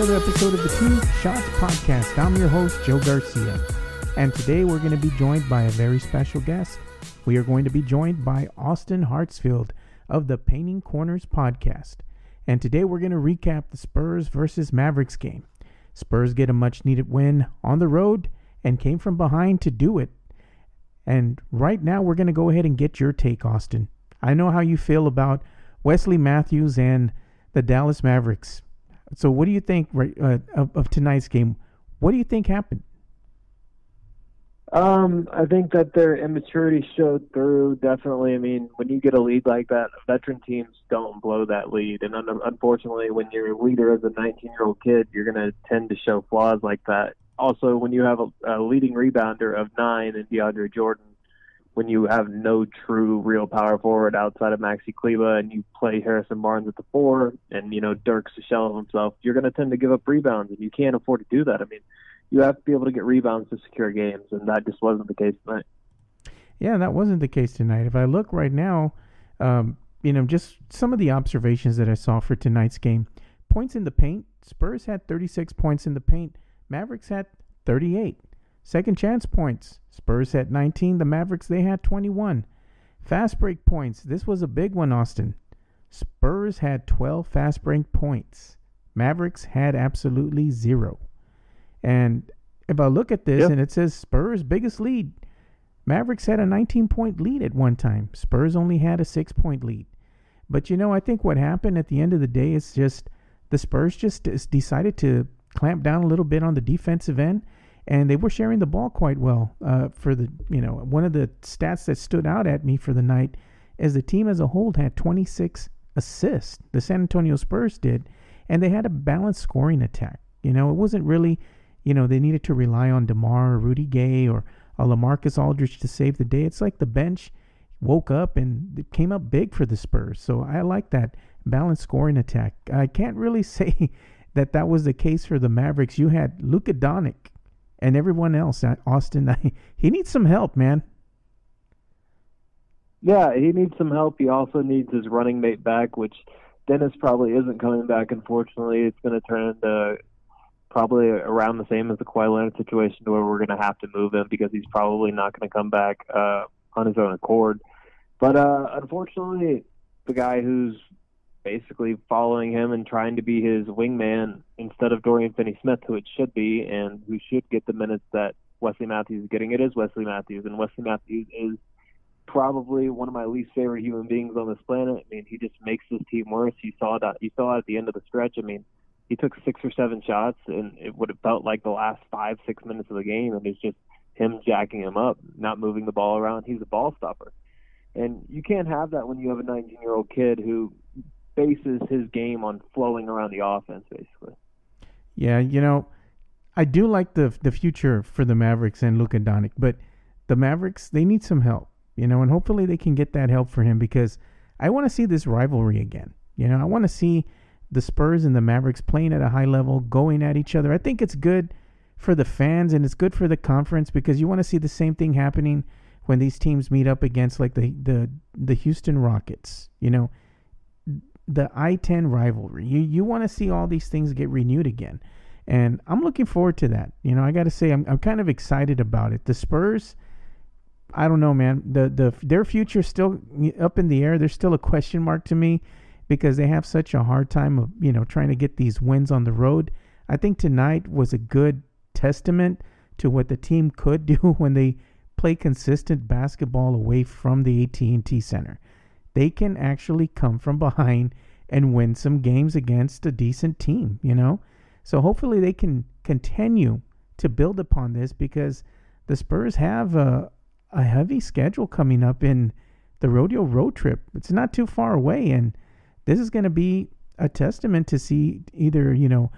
another episode of the Two Shots Podcast. I'm your host, Joe Garcia. And today we're going to be joined by a very special guest. We are going to be joined by Austin Hartsfield of the Painting Corners Podcast. And today we're going to recap the Spurs versus Mavericks game. Spurs get a much needed win on the road and came from behind to do it. And right now we're going to go ahead and get your take, Austin. I know how you feel about Wesley Matthews and the Dallas Mavericks. So, what do you think uh, of, of tonight's game? What do you think happened? Um, I think that their immaturity showed through. Definitely. I mean, when you get a lead like that, veteran teams don't blow that lead, and un- unfortunately, when you're a leader as a 19-year-old kid, you're going to tend to show flaws like that. Also, when you have a, a leading rebounder of nine and DeAndre Jordan, when you have no true real power forward outside of Maxi Kleber and you play Harrison Barnes at the four and you know Dirk's a shell of himself, you're going to tend to give up rebounds and you can't afford to do that. I mean, you have to be able to get rebounds to secure games, and that just wasn't the case tonight. Yeah, that wasn't the case tonight. If I look right now, um, you know, just some of the observations that I saw for tonight's game. Points in the paint. Spurs had 36 points in the paint. Mavericks had 38. Second chance points. Spurs had 19. The Mavericks, they had 21. Fast break points. This was a big one, Austin. Spurs had 12 fast break points. Mavericks had absolutely zero. And if I look at this yep. and it says Spurs' biggest lead, Mavericks had a 19 point lead at one time. Spurs only had a six point lead. But you know, I think what happened at the end of the day is just the Spurs just decided to clamp down a little bit on the defensive end and they were sharing the ball quite well. Uh, for the you know one of the stats that stood out at me for the night is the team as a whole had 26 assists. The San Antonio Spurs did, and they had a balanced scoring attack. You know, it wasn't really, you know, they needed to rely on Demar or Rudy Gay or a LaMarcus Aldridge to save the day. It's like the bench woke up and came up big for the Spurs. So I like that balanced scoring attack. I can't really say that that was the case for the Mavericks. You had Luka Doncic and everyone else. Austin, he needs some help, man. Yeah, he needs some help. He also needs his running mate back, which Dennis probably isn't coming back. Unfortunately, it's going to turn into probably around the same as the Kawhi Leonard situation, where we're going to have to move him because he's probably not going to come back uh, on his own accord. But uh, unfortunately, the guy who's basically following him and trying to be his wingman instead of Dorian Finney-Smith, who it should be, and who should get the minutes that Wesley Matthews is getting. It is Wesley Matthews, and Wesley Matthews is probably one of my least favorite human beings on this planet. I mean, he just makes this team worse. You saw that. You saw at the end of the stretch. I mean, he took six or seven shots, and it would have felt like the last five, six minutes of the game, and it's just him jacking him up, not moving the ball around. He's a ball stopper. And you can't have that when you have a 19 year old kid who bases his game on flowing around the offense, basically. Yeah, you know, I do like the the future for the Mavericks and Luka Doncic, but the Mavericks they need some help, you know, and hopefully they can get that help for him because I want to see this rivalry again. You know, I want to see the Spurs and the Mavericks playing at a high level, going at each other. I think it's good for the fans and it's good for the conference because you want to see the same thing happening when these teams meet up against like the the the Houston Rockets. You know, the I-10 rivalry. You you want to see all these things get renewed again. And I'm looking forward to that. You know, I got to say I'm I'm kind of excited about it. The Spurs I don't know, man. The the their future still up in the air. There's still a question mark to me because they have such a hard time of, you know, trying to get these wins on the road. I think tonight was a good testament to what the team could do when they play consistent basketball away from the AT&T Center they can actually come from behind and win some games against a decent team, you know? So hopefully they can continue to build upon this because the Spurs have a, a heavy schedule coming up in the rodeo road trip. It's not too far away and this is going to be a testament to see either, you know,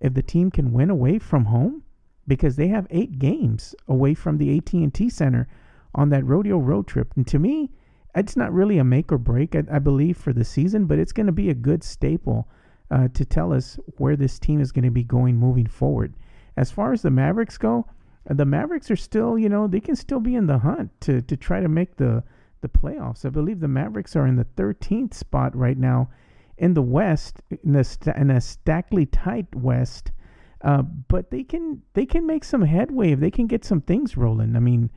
if the team can win away from home because they have 8 games away from the AT&T Center on that rodeo road trip. And to me, it's not really a make or break, I, I believe, for the season, but it's going to be a good staple uh, to tell us where this team is going to be going moving forward. As far as the Mavericks go, the Mavericks are still, you know, they can still be in the hunt to, to try to make the, the playoffs. I believe the Mavericks are in the 13th spot right now in the West, in a, st- in a stackly tight West. Uh, but they can they can make some headway if they can get some things rolling. I mean,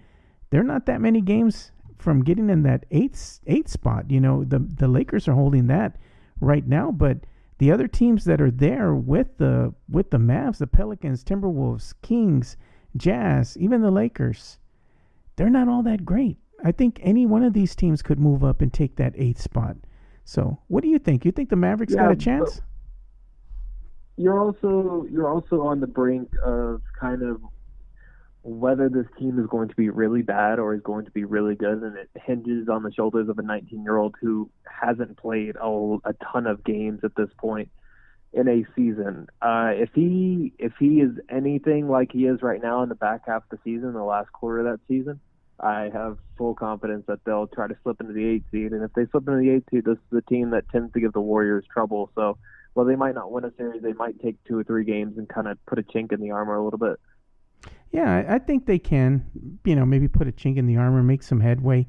they're not that many games from getting in that eighth eighth spot. You know, the the Lakers are holding that right now, but the other teams that are there with the with the Mavs, the Pelicans, Timberwolves, Kings, Jazz, even the Lakers, they're not all that great. I think any one of these teams could move up and take that eighth spot. So, what do you think? You think the Mavericks Yeah, got a chance? you're also you're also on the brink of kind of whether this team is going to be really bad or is going to be really good, and it hinges on the shoulders of a 19 year old who hasn't played a, a ton of games at this point in a season. Uh, if he if he is anything like he is right now in the back half of the season, the last quarter of that season, I have full confidence that they'll try to slip into the eight seed. And if they slip into the eight seed, this is a team that tends to give the Warriors trouble. So well, they might not win a series. They might take two or three games and kind of put a chink in the armor a little bit. Yeah, I, think they can. You know, maybe put a chink in the armor, make some headway.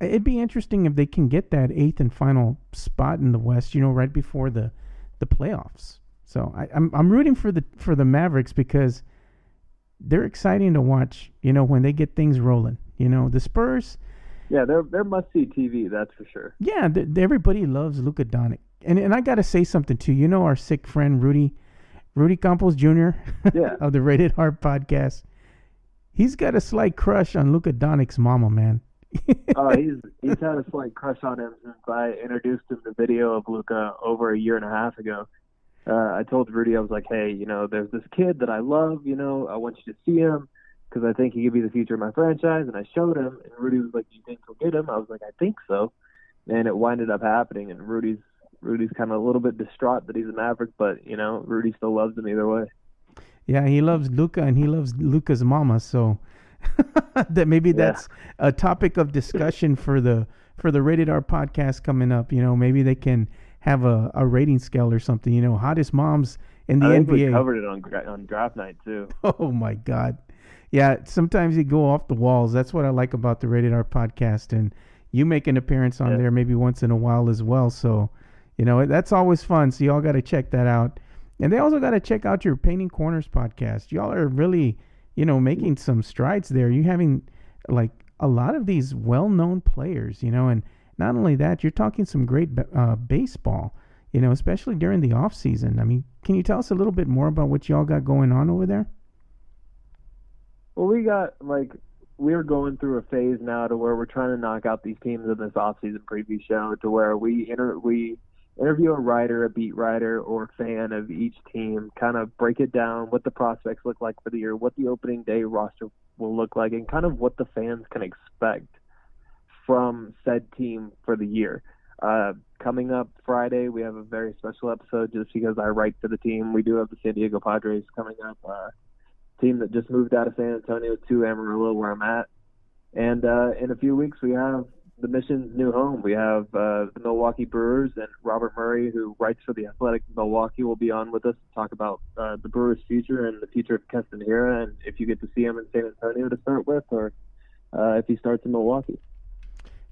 It'd be interesting if they can get that eighth and final spot in the West. You know, right before the the playoffs. So I, I'm I'm rooting for the for the Mavericks because they're exciting to watch. You know, when they get things rolling. You know, the Spurs. Yeah, they're they're must see TV. That's for sure. Yeah, th- th- everybody loves Luka Doncic, and and I got to say something too. You know, our sick friend Rudy, Rudy Campos Jr. Yeah. of the Rated R podcast. He's got a slight crush on Luka Doncic's mama, man. Oh, he's he's had a slight crush on him since I introduced him to the video of Luka over a year and a half ago. Uh, I told Rudy I was like, hey, you know, there's this kid that I love. You know, I want you to see him because I think he could be the future of my franchise. And I showed him, and Rudy was like, do you think he'll get him? I was like, I think so. And it winded up happening. And Rudy's Rudy's kind of a little bit distraught that he's a Maverick, but you know, Rudy still loves him either way. yeah, he loves Luka and he loves Luka's mama, so that maybe Yeah. that's a topic of discussion for the for the Rated R podcast coming up. You know, maybe they can have a, a rating scale or something. You know, hottest moms in the I think NBA. we covered it on on draft night too. Oh my God. Yeah, sometimes you go off the walls. That's what I like about the Rated R podcast. And you make an appearance on Yeah. there maybe once in a while as well. So, you know, that's always fun. So, y'all got to check that out. And they also got to check out your Painting Corners podcast. Y'all are really, you know, making some strides there. You're having like a lot of these well known players, you know, and not only that, you're talking some great uh, baseball, you know, especially during the off season. I mean, can you tell us a little bit more about what y'all got going on over there? Well, we got like we're going through a phase now to where we're trying to knock out these teams in this off-season preview show to where we inter- we interview a writer, a beat writer, or fan of each team, kind of break it down, what the prospects look like for the year, what the opening day roster will look like, and kind of what the fans can expect from said team for the year. Uh, coming up Friday, we have a very special episode just because I write for the team. We do have the San Diego Padres coming up. Uh, team that just moved out of San Antonio to Amarillo, where I'm at. And uh, in a few weeks, we have the Mission's new home. We have uh, the Milwaukee Brewers and Robert Murray, who writes for the Athletic Milwaukee, will be on with us to talk about uh, the Brewers' future and the future of Keston Hiura, and if you get to see him in San Antonio to start with, or uh, if he starts in Milwaukee.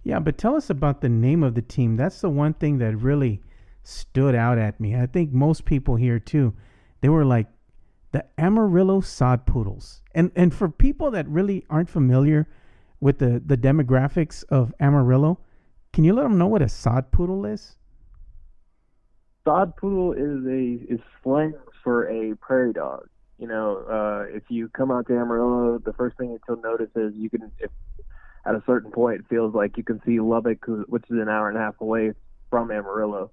Yeah, but tell us about the name of the team. That's the one thing that really stood out at me. I think most people here too, they were like the Amarillo Sod Poodles. And and for people that really aren't familiar with the the demographics of Amarillo, can you let them know what a sod poodle is? Sod poodle is a is slang for a prairie dog. You know, uh, if you come out to Amarillo, the first thing that you'll notice is you can, if at a certain point, it feels like you can see Lubbock, which is an hour and a half away from Amarillo.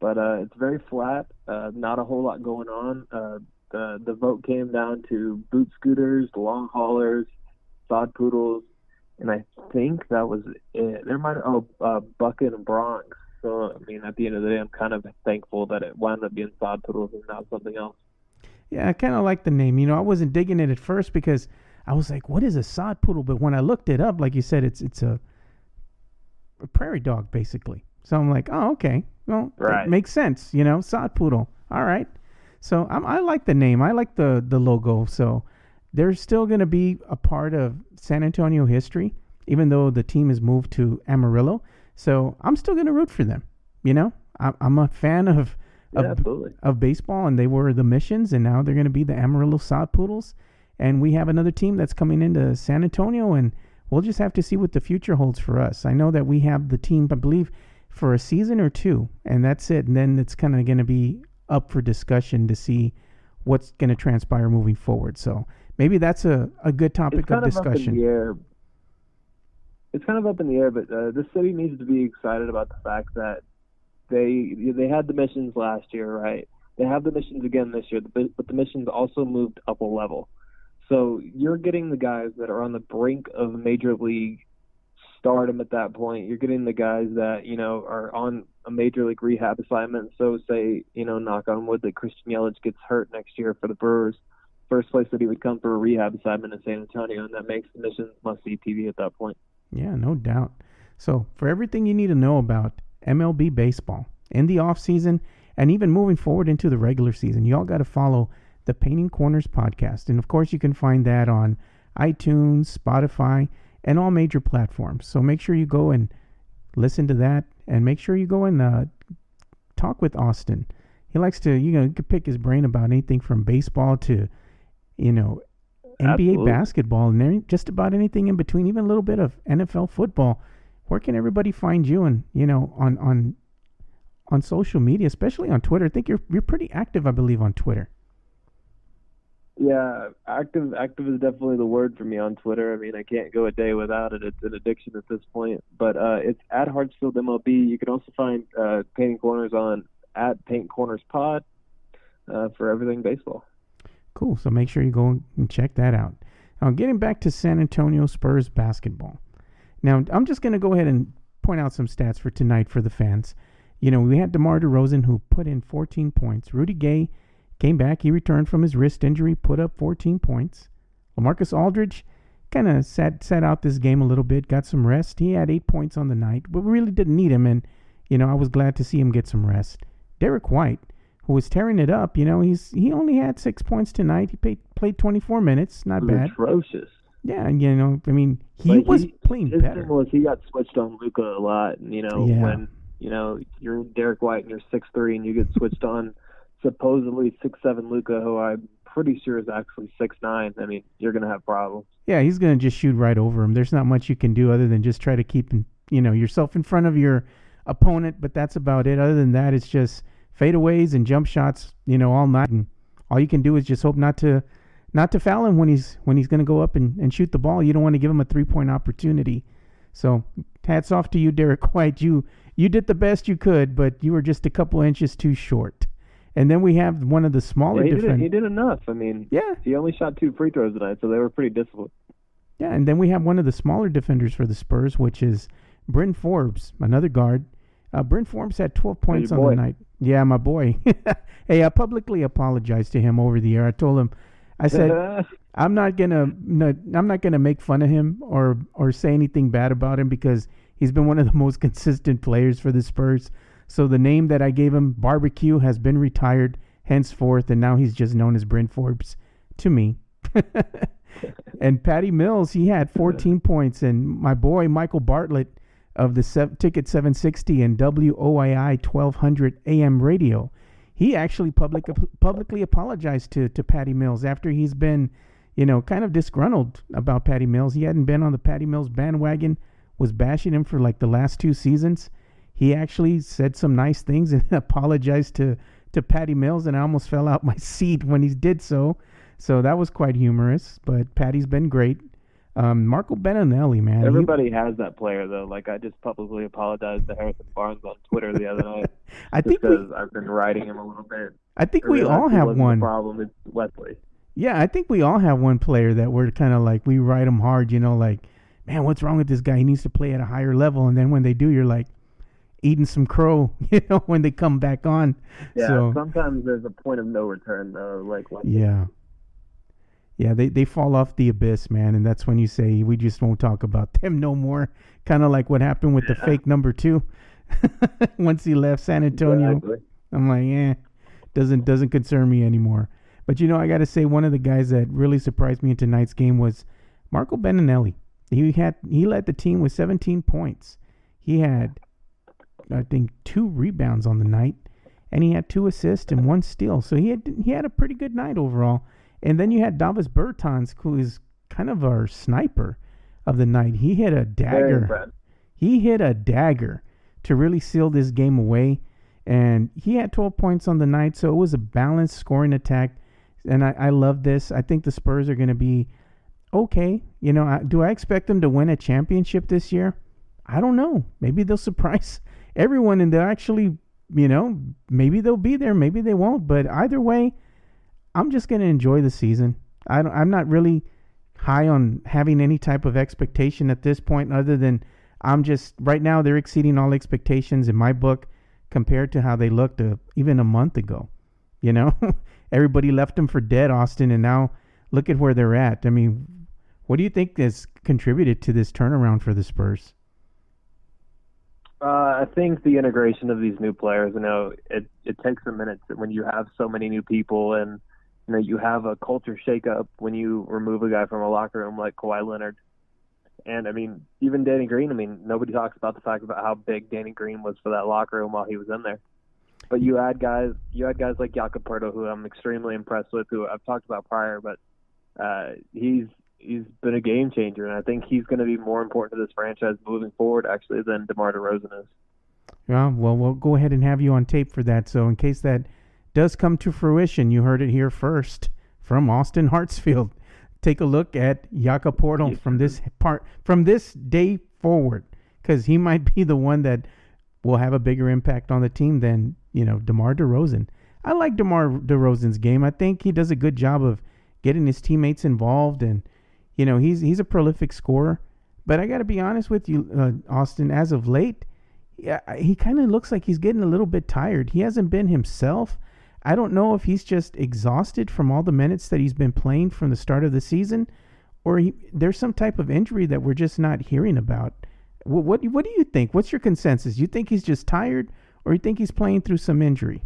But uh, it's very flat, uh, not a whole lot going on. Uh, the the vote came down to boot scooters, long haulers, sod poodles, and I think that was it. There might oh uh, bucket and bronx. So I mean, at the end of the day, I'm kind of thankful that it wound up being sod poodles and not something else. Yeah, I kind of like the name. You know, I wasn't digging it at first because I was like, "What is a sod poodle?" But when I looked it up, like you said, it's it's a, a prairie dog basically. So I'm like, "Oh, okay. Well, Right. it makes sense." You know, sod poodle. All right. So I'm, I like the name. I like the the logo. So they're still going to be a part of San Antonio history, even though the team has moved to Amarillo. So I'm still going to root for them. You know, I, I'm a fan of of, absolutely. of baseball, and they were the Missions, and now they're going to be the Amarillo Sod Poodles. And we have another team that's coming into San Antonio, and we'll just have to see what the future holds for us. I know that we have the team, I believe, for a season or two, and that's it. And then it's kind of going to be up for discussion to see what's going to transpire moving forward. So maybe that's a, a good topic It's kind of of up in discussion. the air. It's kind of up in the air, but uh, the city needs to be excited about the fact that they they had the missions last year, right? They have the missions again this year, but but the missions also moved up a level. So you're getting the guys that are on the brink of major league stardom at that point. You're getting the guys that you know are on a major league rehab assignment. So say you know, knock on wood, that Christian Yelich gets hurt next year for the Brewers. First place that he would come for a rehab assignment in San Antonio, and that makes the missions must see TV at that point. Yeah, no doubt. So, for everything you need to know about MLB baseball in the off season and even moving forward into the regular season, you all got to follow the Painting Corners podcast. And of course, you can find that on iTunes, Spotify, and all major platforms. So, make sure you go and listen to that and make sure you go and uh, talk with Austin. He likes to, you know, you could pick his brain about anything from baseball to, you know, NBA Absolutely. basketball and just about anything in between, even a little bit of NFL football. Where can everybody find you and you know on on on social media, especially on Twitter? I think you're you're pretty active, I believe, on Twitter. Yeah, active active is definitely the word for me on Twitter. I mean, I can't go a day without it. It's an addiction at this point. But uh, it's at Hartsfield MLB. You can also find uh, Painting Corners on at Paint Corners Pod uh, for everything baseball. Cool. So make sure you go and check that out. Now, getting back to San Antonio Spurs basketball. Now, I'm just going to go ahead and point out some stats for tonight for the fans. You know, we had DeMar DeRozan who put in 14 points. Rudy Gay came back. He returned from his wrist injury, put up 14 points. Lamarcus Aldridge kind of sat sat out this game a little bit, got some rest. He had eight points on the night, but we really didn't need him, and you know I was glad to see him get some rest. Derrick White, who was tearing it up, you know he's he only had six points tonight. He played played 24 minutes, not bad. atrocious. Yeah, and you know I mean he Like, was he- playing His better. thing was he got switched on Luka a lot, and you know Yeah. when you know you're Derrick White and you're six three and you get switched on supposedly six seven Luka, who I'm pretty sure is actually six nine. I mean, you're gonna have problems. Yeah, he's gonna just shoot right over him. There's not much you can do other than just try to keep you know yourself in front of your opponent, but that's about it. Other than that, it's just fadeaways and jump shots, you know, all night, and all you can do is just hope not to not to foul him when he's when he's gonna go up and, and shoot the ball. You don't want to give him a three point opportunity. So hats off to you, Derrick White. You you did the best you could, but you were just a couple inches too short. And then we have one of the smaller Yeah, he, did, he did enough. I mean, Yeah, he only shot two free throws tonight, so they were pretty disciplined. Yeah, and then we have one of the smaller defenders for the Spurs, which is Bryn Forbes, another guard. Uh, Bryn Forbes had 12 points on the night. Yeah, my boy. hey, I publicly apologized to him over the air. I told him, I said, I'm not gonna, no, I'm not gonna make fun of him or or say anything bad about him because he's been one of the most consistent players for the Spurs. So the name that I gave him, Barbecue, has been retired henceforth, and now he's just known as Bryn Forbes to me. and Patty Mills, he had 14 points, and my boy Michael Bartlett of the sev- Ticket 760 and WOAI 1200 AM radio, he actually public publicly apologized to to Patty Mills after he's been, you know, kind of disgruntled about Patty Mills. He hadn't been on the Patty Mills bandwagon, was bashing him for like the last two seasons. He actually said some nice things and apologized to to Patty Mills, and I almost fell out my seat when he did so. So that was quite humorous. But Patty's been great. Um, Marco Belinelli, man, he- Everybody has that player though. Like I just publicly apologized to Harrison Barnes on Twitter the other night I think we, because I've been writing him a little bit. I think we all have wasn't the one. problem. It's Wesley. Yeah, I think we all have one player that we're kind of like we ride him hard, you know, like, man, what's wrong with this guy? He needs to play at a higher level. And then when they do, you're like eating some crow, you know, when they come back on. Yeah. So- sometimes there's a point of no return though. Like when Yeah. Yeah, they, they fall off the abyss, man, and that's when you say we just won't talk about them no more. Kind of like what happened with the fake number two. Once he left San Antonio, Exactly. I'm like, eh, doesn't doesn't concern me anymore. But you know, I got to say, one of the guys that really surprised me in tonight's game was Marco Belinelli. He had he led the team with 17 points. He had I think, two rebounds on the night, and he had two assists and one steal. So he had he had a pretty good night overall. And then you had Davis Bertans, who is kind of our sniper of the night. He hit a dagger. He hit a dagger to really seal this game away. And he had 12 points on the night, so it was a balanced scoring attack. And I, I love this. I think the Spurs are going to be okay. You know, I, do I expect them to win a championship this year? I don't know. Maybe they'll surprise everyone and they'll actually, you know, maybe they'll be there, maybe they won't. But either way, I'm just going to enjoy the season. I don't, I'm not really high on having any type of expectation at this point, other than I'm just right now they're exceeding all expectations in my book compared to how they looked uh, even a month ago. You know, everybody left them for dead, Austin, and now look at where they're at. I mean, what do you think has contributed to this turnaround for the Spurs? Uh, I think the integration of these new players. You know, it it takes a minute when you have so many new people and you know, you have a culture shakeup when you remove a guy from a locker room like Kawhi Leonard. And I mean, even Danny Green. I mean, nobody talks about the fact about how big Danny Green was for that locker room while he was in there. But you add guys, you add guys like Jakob Poeltl, who I'm extremely impressed with, who I've talked about prior, but uh, he's he's been a game changer, and I think he's going to be more important to this franchise moving forward, actually, than DeMar DeRozan is. Yeah, well, we'll go ahead and have you on tape for that. So in case that does come to fruition. You heard it here first from Austin Hartsfield. Take a look at Jakob Poeltl from this part from this day forward, because he might be the one that will have a bigger impact on the team than you know Demar Derozan. I like Demar Derozan's game. I think he does a good job of getting his teammates involved, and you know he's he's a prolific scorer. But I got to be honest with you, uh, Austin. As of late, yeah, he kind of looks like he's getting a little bit tired. He hasn't been himself. I don't know if he's just exhausted from all the minutes that he's been playing from the start of the season, or he, there's some type of injury that we're just not hearing about. What, what what do you think? What's your consensus? You think he's just tired, or you think he's playing through some injury?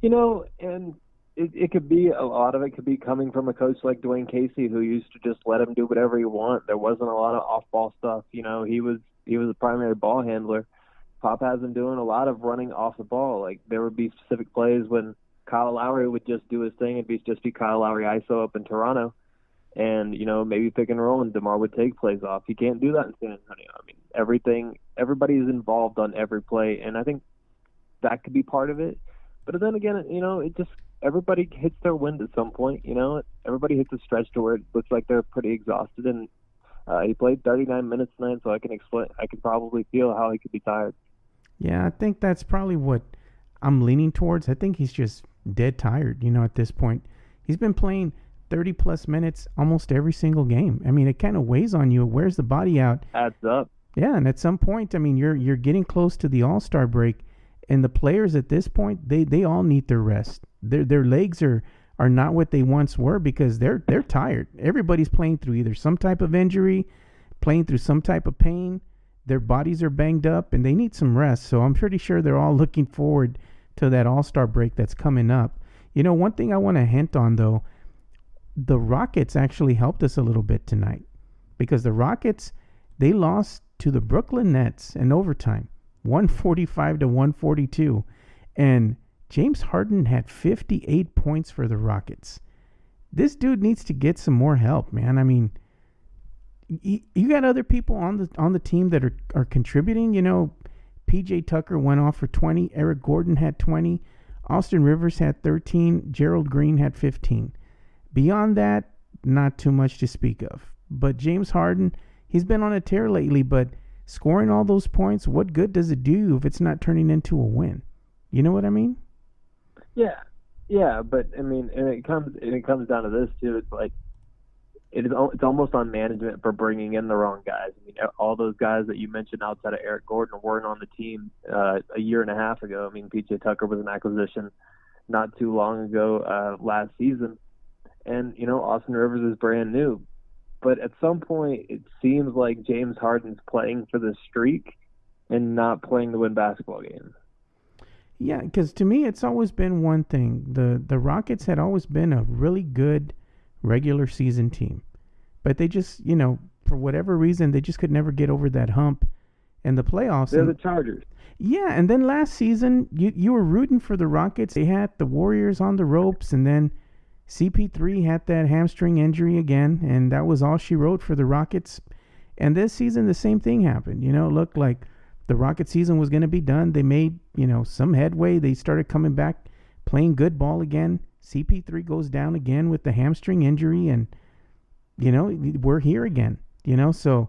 You know, and it, it could be a lot of it could be coming from a coach like Dwane Casey, who used to just let him do whatever he want. There wasn't a lot of off-ball stuff. You know, he was he was a primary ball handler Pop has been doing a lot of running off the ball. Like there would be specific plays when Kyle Lowry would just do his thing and be just be Kyle Lowry ISO up in Toronto, and you know maybe pick and roll and Demar would take plays off. He can't do that in San Antonio. I mean everything, everybody is involved on every play, and I think that could be part of it. But then again, you know, it just everybody hits their wind at some point. You know, everybody hits a stretch to where it looks like they're pretty exhausted, and uh, he played 39 minutes tonight, so I can explain. I can probably feel how he could be tired. Yeah, I think that's probably what I'm leaning towards. I think he's just dead tired, you know, at this point. He's been playing 30 plus minutes almost every single game. I mean, it kind of weighs on you. It wears the body out. Adds up. Yeah, and at some point, I mean, you're you're getting close to the All-Star break and the players at this point, they they all need their rest. Their their legs are are not what they once were because they're they're tired. Everybody's playing through either some type of injury, playing through some type of pain their bodies are banged up and they need some rest. So I'm pretty sure they're all looking forward to that All Star break that's coming up. You know, one thing I want to hint on though, the Rockets actually helped us a little bit tonight because the Rockets they lost to the Brooklyn Nets in overtime, 145 to 142, and James Harden had 58 points for the Rockets. This dude needs to get some more help, man. I mean, you got other people on the on the team that are are contributing. You know, PJ Tucker went off for 20. Eric Gordon had 20. Austin Rivers had 13. Gerald Green had 15. Beyond that, not too much to speak of. But James Harden, he's been on a tear lately. But scoring all those points, what good does it do if it's not turning into a win? You know what I mean? Yeah, yeah. But I mean, and it comes and it comes down to this too. It's like it is it's almost on management for bringing in the wrong guys. I mean, all those guys that you mentioned outside of Eric Gordon weren't on the team uh, a year and a half ago. I mean, PJ Tucker was an acquisition not too long ago uh, last season, and you know Austin Rivers is brand new. But at some point, it seems like James Harden's playing for the streak and not playing to win basketball games. Yeah, because to me, it's always been one thing. the The Rockets had always been a really good regular season team. But they just, you know, for whatever reason, they just could never get over that hump. in the playoffs. They're and- the Chargers. yeah, and then last season you you were rooting for the Rockets. They had the Warriors on the ropes, and then CP3 had that hamstring injury again, and that was all she wrote for the Rockets. And this season, the same thing happened. You know, it looked like the Rocket season was going to be done. They made you know some headway. They started coming back, playing good ball again. CP3 goes down again with the hamstring injury, and you know we're here again. You know, so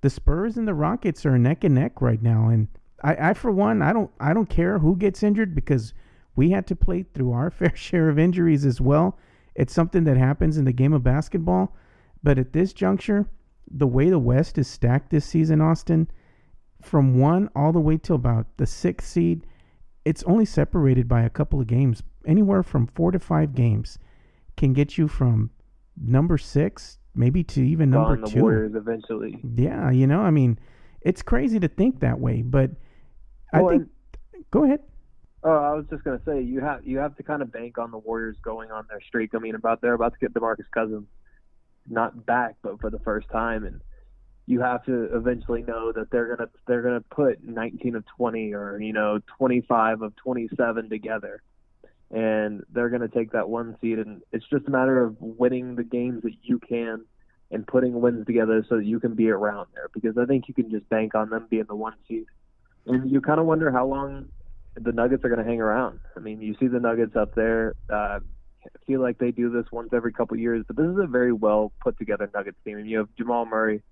the Spurs and the Rockets are neck and neck right now, and I, I for one, I don't, I don't care who gets injured because we had to play through our fair share of injuries as well. It's something that happens in the game of basketball, but at this juncture, the way the West is stacked this season, Austin, from one all the way till about the sixth seed, it's only separated by a couple of games. Anywhere from four to five games can get you from number six, maybe to even number on the two. Warriors eventually. Yeah, you know, I mean, it's crazy to think that way, but I Well, think. Go ahead. Oh, I was just gonna say you have you have to kind of bank on the Warriors going on their streak. I mean, about they're about to get DeMarcus Cousins, not back, but for the first time, and you have to eventually know that they're gonna they're gonna put 19 of 20 or you know 25 of 27 together, and they're gonna take that one seed, and it's just a matter of winning the games that you can. And putting wins together so that you can be around there, because I think you can just bank on them being the one seed, and you kind of wonder how long the Nuggets are going to hang around. I mean, you see the Nuggets up there. Uh, I feel like they do this once every couple of years, but this is a very well put together Nuggets team. And you have Jamal Murray,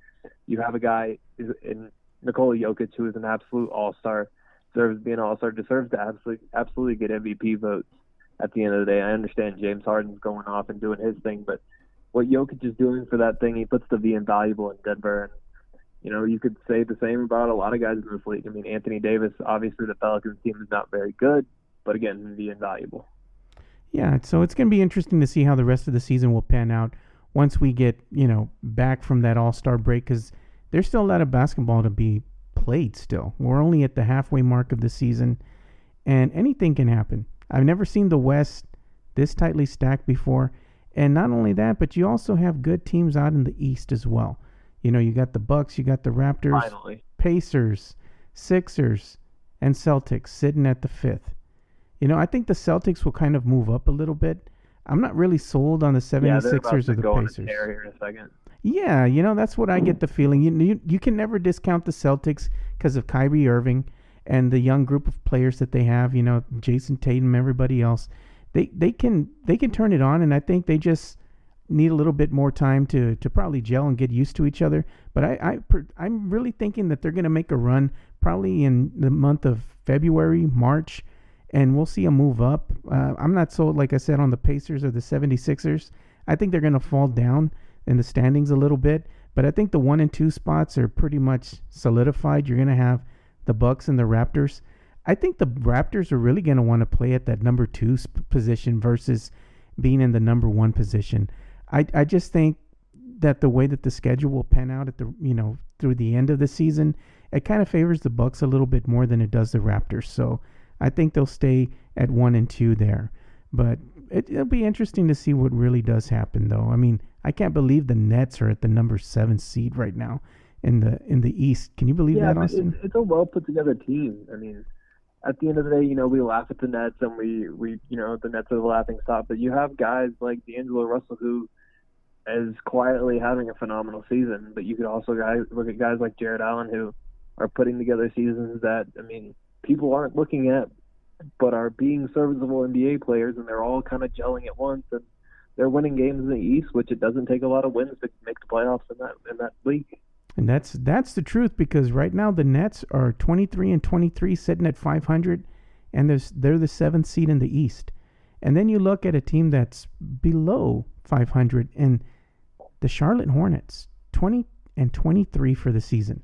you have a guy in Nikola Jokic who is an absolute all star, deserves to be an all star, deserves to absolutely absolutely get MVP votes. At the end of the day, I understand James Harden's going off and doing his thing, but what Jokic is doing for that thing, he puts to be invaluable in Denver. And you know, you could say the same about a lot of guys in this league. I mean, Anthony Davis, obviously the Pelicans team is not very good, but again, the invaluable. Yeah, so it's going to be interesting to see how the rest of the season will pan out once we get, you know, back from that All Star break because there's still a lot of basketball to be played still. We're only at the halfway mark of the season, and anything can happen. I've never seen the West this tightly stacked before. And not only that, but you also have good teams out in the East as well. You know, you got the Bucks, you got the Raptors, Finally, Pacers, Sixers, and Celtics sitting at the fifth. You know, I think the Celtics will kind of move up a little bit. I'm not really sold on the yeah, they're about 76ers to or the go on a Pacers. here in a second. Yeah, you know, that's what I get the feeling. You you, you can never discount the Celtics because of Kyrie Irving and the young group of players that they have, you know, Jayson Tatum, everybody else. They they can they can turn it on and I think they just need a little bit more time to to probably gel and get used to each other. But I, I I'm really thinking that they're going to make a run probably in the month of February, March, and we'll see a move up. Uh, I'm not sold, like I said, on the Pacers or the 76ers. I think they're going to fall down in the standings a little bit, but I think the one and two spots are pretty much solidified. You're going to have the Bucks and the Raptors. I think the Raptors are really going to want to play at that number two position versus being in the number one position. I I just think that the way that the schedule will pan out at the you know through the end of the season, it kind of favors the Bucks a little bit more than it does the Raptors. So I think they'll stay at one and two there. But it, it'll be interesting to see what really does happen, though. I mean, I can't believe the Nets are at the number seven seed right now in the in the East. Can you believe Yeah, that, Austin? it's, it's a well put together team. I mean, at the end of the day, you know, we laugh at the Nets and we, we you know, the Nets are the laughing stock. But you have guys like D'Angelo Russell who is quietly having a phenomenal season. But you could also guys look at guys like Jarrett Allen who are putting together seasons that I mean people aren't looking at, but are being serviceable NBA players, and they're all kind of gelling at once and. They're winning games in the East, which it doesn't take a lot of wins to make the playoffs in that in that league. And that's that's the truth because right now the Nets are 23 and 23 sitting at 500 and there's they're the 7th seed in the East. And then you look at a team that's below 500 and the Charlotte Hornets 20 and 23 for the season.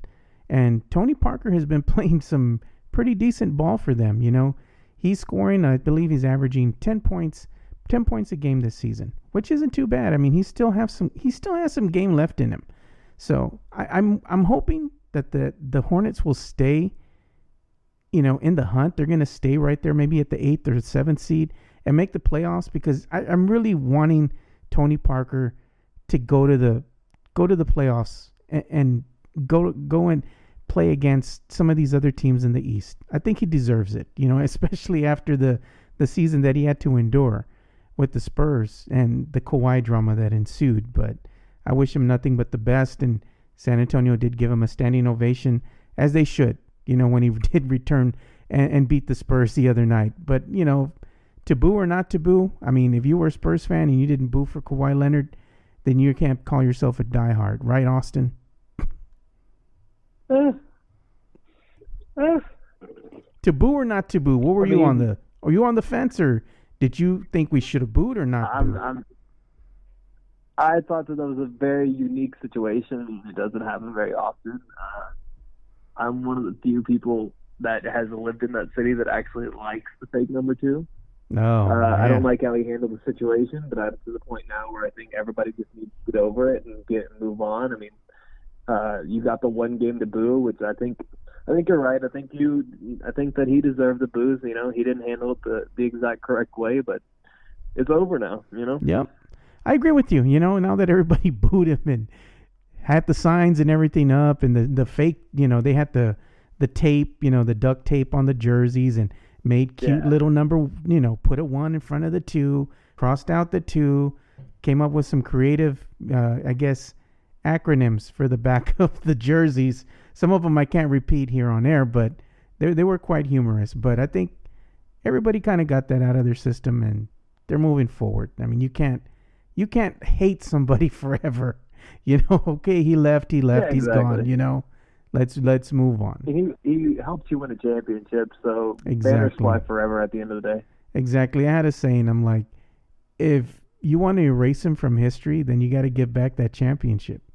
And Tony Parker has been playing some pretty decent ball for them, you know. He's scoring I believe he's averaging 10 points 10 points a game this season, which isn't too bad. I mean, he still have some he still has some game left in him. So I, I'm I'm hoping that the the Hornets will stay, you know, in the hunt. They're going to stay right there, maybe at the eighth or seventh seed, and make the playoffs. Because I, I'm really wanting Tony Parker to go to the go to the playoffs and, and go go and play against some of these other teams in the East. I think he deserves it, you know, especially after the, the season that he had to endure with the Spurs and the Kawhi drama that ensued. But I wish him nothing but the best. And San Antonio did give him a standing ovation, as they should, you know, when he did return and, and beat the Spurs the other night. But, you know, to boo or not to boo, I mean, if you were a Spurs fan and you didn't boo for Kawhi Leonard, then you can't call yourself a diehard, right, Austin? Eh. Eh. To boo or not to boo? What were I you on the? Are you on the fence, or did you think we should have booed or not? I'm, booed? I'm, I thought that that was a very unique situation. It doesn't happen very often. Uh, I'm one of the few people that has lived in that city that actually likes the fake number two. no, uh, I don't like how he handled the situation, but I'm to the point now where I think everybody just needs to get over it and get move on. I mean, uh, you got the one game to boo, which I think I think you're right. I think you I think that he deserved the boos. You know, he didn't handle it the the exact correct way, but it's over now. You know. Yep. I agree with you. You know, now that everybody booed him and had the signs and everything up and the, the fake, you know, they had the the tape, you know, the duct tape on the jerseys and made cute Yeah. little number, you know, put a one in front of the two, crossed out the two, came up with some creative, uh, I guess, acronyms for the back of the jerseys. Some of them I can't repeat here on air, but they they were quite humorous. But I think everybody kind of got that out of their system and they're moving forward. I mean, you can't you can't hate somebody forever. You know, okay, he left, he left, Yeah, he's gone. You know, let's let's move on. He he helped you win a championship, so banners Exactly. fly forever at the end of the day. Exactly. I had a saying. I'm like, if you want to erase him from history, then you got to give back that championship.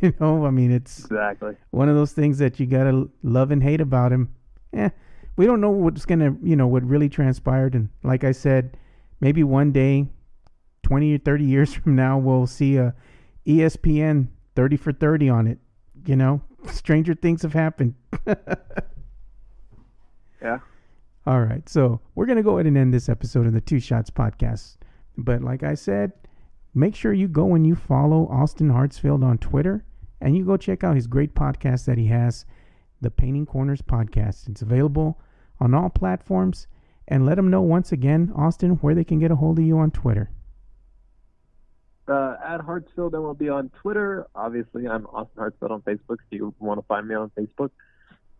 You know, I mean, it's Exactly. one of those things that you gotta love and hate about him. Eh, we don't know what's gonna, you know, what really transpired. And like I said, maybe one day, twenty or thirty years from now, we'll see a ESPN thirty for thirty on it. You know, stranger things have happened. Yeah. All right, so we're gonna go ahead and end this episode of the Two Shots podcast. But like I said, make sure you go and you follow Austin Hartsfield on Twitter, and you go check out his great podcast that he has, the Painting Corners podcast. It's available on all platforms. And let them know once again, Austin, where they can get a hold of you on Twitter. At Hartsfield MLB on Twitter. Obviously, I'm Austin Hartsfield on Facebook. If you want to find me on Facebook,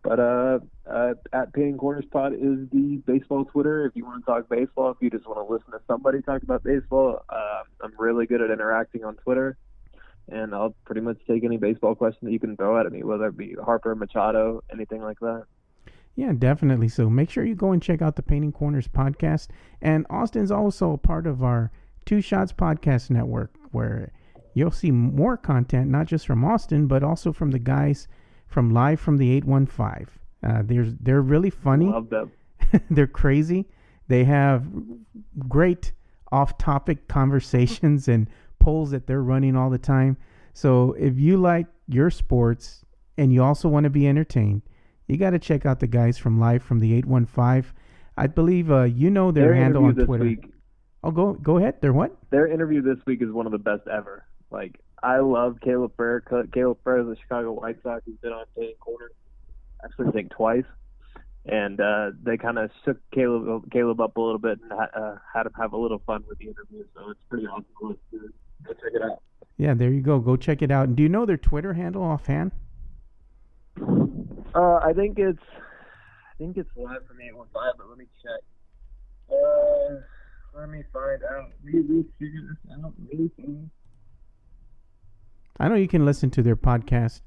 but uh, uh, at Painting Corners Pod is the baseball Twitter. If you want to talk baseball, if you just want to listen to somebody talk about baseball, uh, I'm really good at interacting on Twitter, and I'll pretty much take any baseball question that you can throw at me, whether it be Harper, Machado, anything like that. Yeah, definitely. So make sure you go and check out the Painting Corners podcast. And Austin's also a part of our Two Shots podcast network, where you'll see more content, not just from Austin, but also from the guys from Live from the 815. Uh, they're, they're really funny. Love them. they're crazy. They have great off topic conversations and polls that they're running all the time. So if you like your sports and you also want to be entertained, you got to check out the guys from Live from the 815. I believe uh, you know their, Their handle on Twitter. week Oh, go go ahead. They're what? their interview this week is one of the best ever. Like I love Caleb Frare. Caleb Frare is a Chicago White Sox. He's been on Painting Corner, actually I think twice, and uh, they kind of shook Caleb Caleb up a little bit and uh, had him have a little fun with the interview. So it's pretty awesome. Let's. Go check it out. Yeah, there you go. Go check it out. And do you know their Twitter handle offhand? Uh, I think it's I think it's live from eight one five, but let me check. Uh, let me find out. Figure this out. I know you can listen to their podcast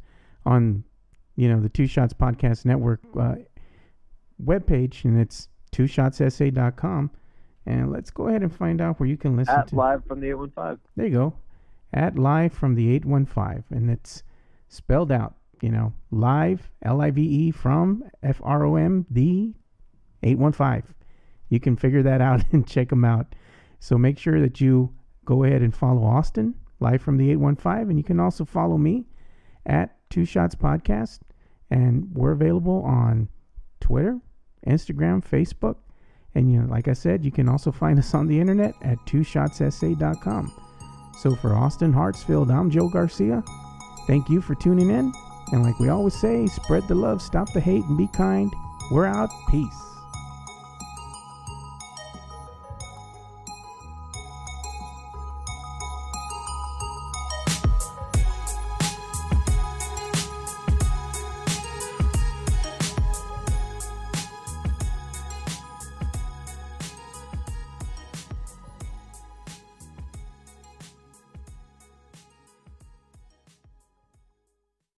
on, you know, the Two Shots Podcast Network uh, webpage, and it's twoshotssa.com. And let's go ahead and find out where you can listen At to. live from the eight one five. There you go. At live from the 815. And it's spelled out, you know, live, L I V E, from F R O M, the 815. You can figure that out and check them out. So make sure that you go ahead and follow Austin, live from the 815. And you can also follow me at Two Shots Podcast. And we're available on Twitter, Instagram, Facebook. And you know, like I said, you can also find us on the internet at twoshotssa.com. So for Austin Hartsfield, I'm Joe Garcia. Thank you for tuning in, And like we always say, spread the love, stop the hate, and be kind. We're out. Peace.